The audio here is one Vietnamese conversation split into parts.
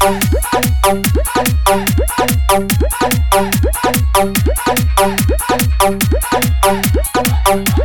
Thank you.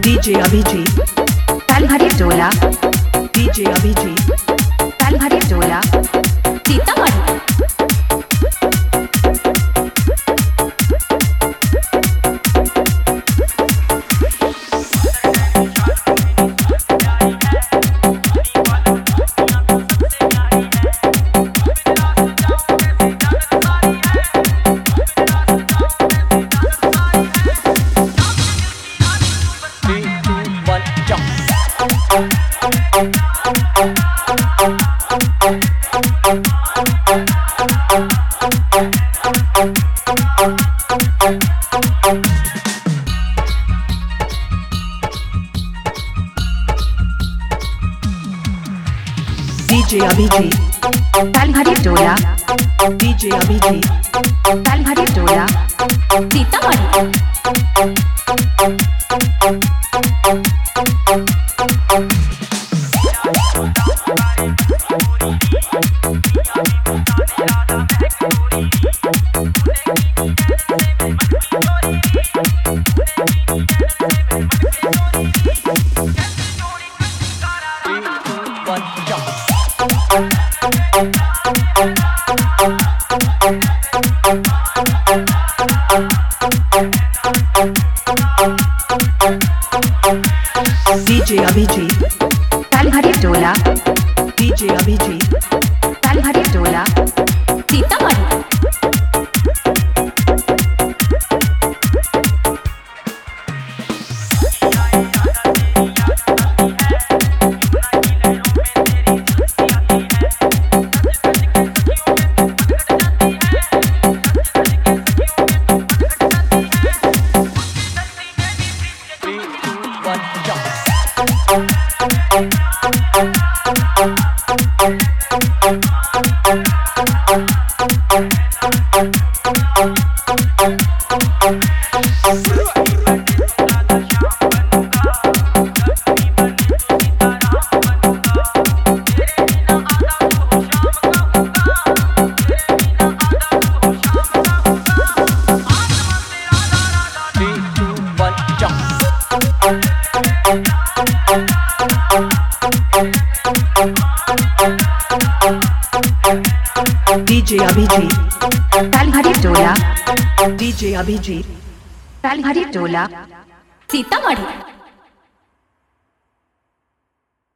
DJ Abhijit, Talhari Dola, DJ Abhijit, Talhari Dola, Sita DJ Abiji Tali Haridoya DJ Abiji Tali Haridoya Tita Mari Thank you. DJ Abhijit. Talbhari Dola. DJ Abhijit. Talbhari Dola. Sita Mari DJ Abhijit. Hari Tola DJ Abhijit. Hari Tola Sitamarhi.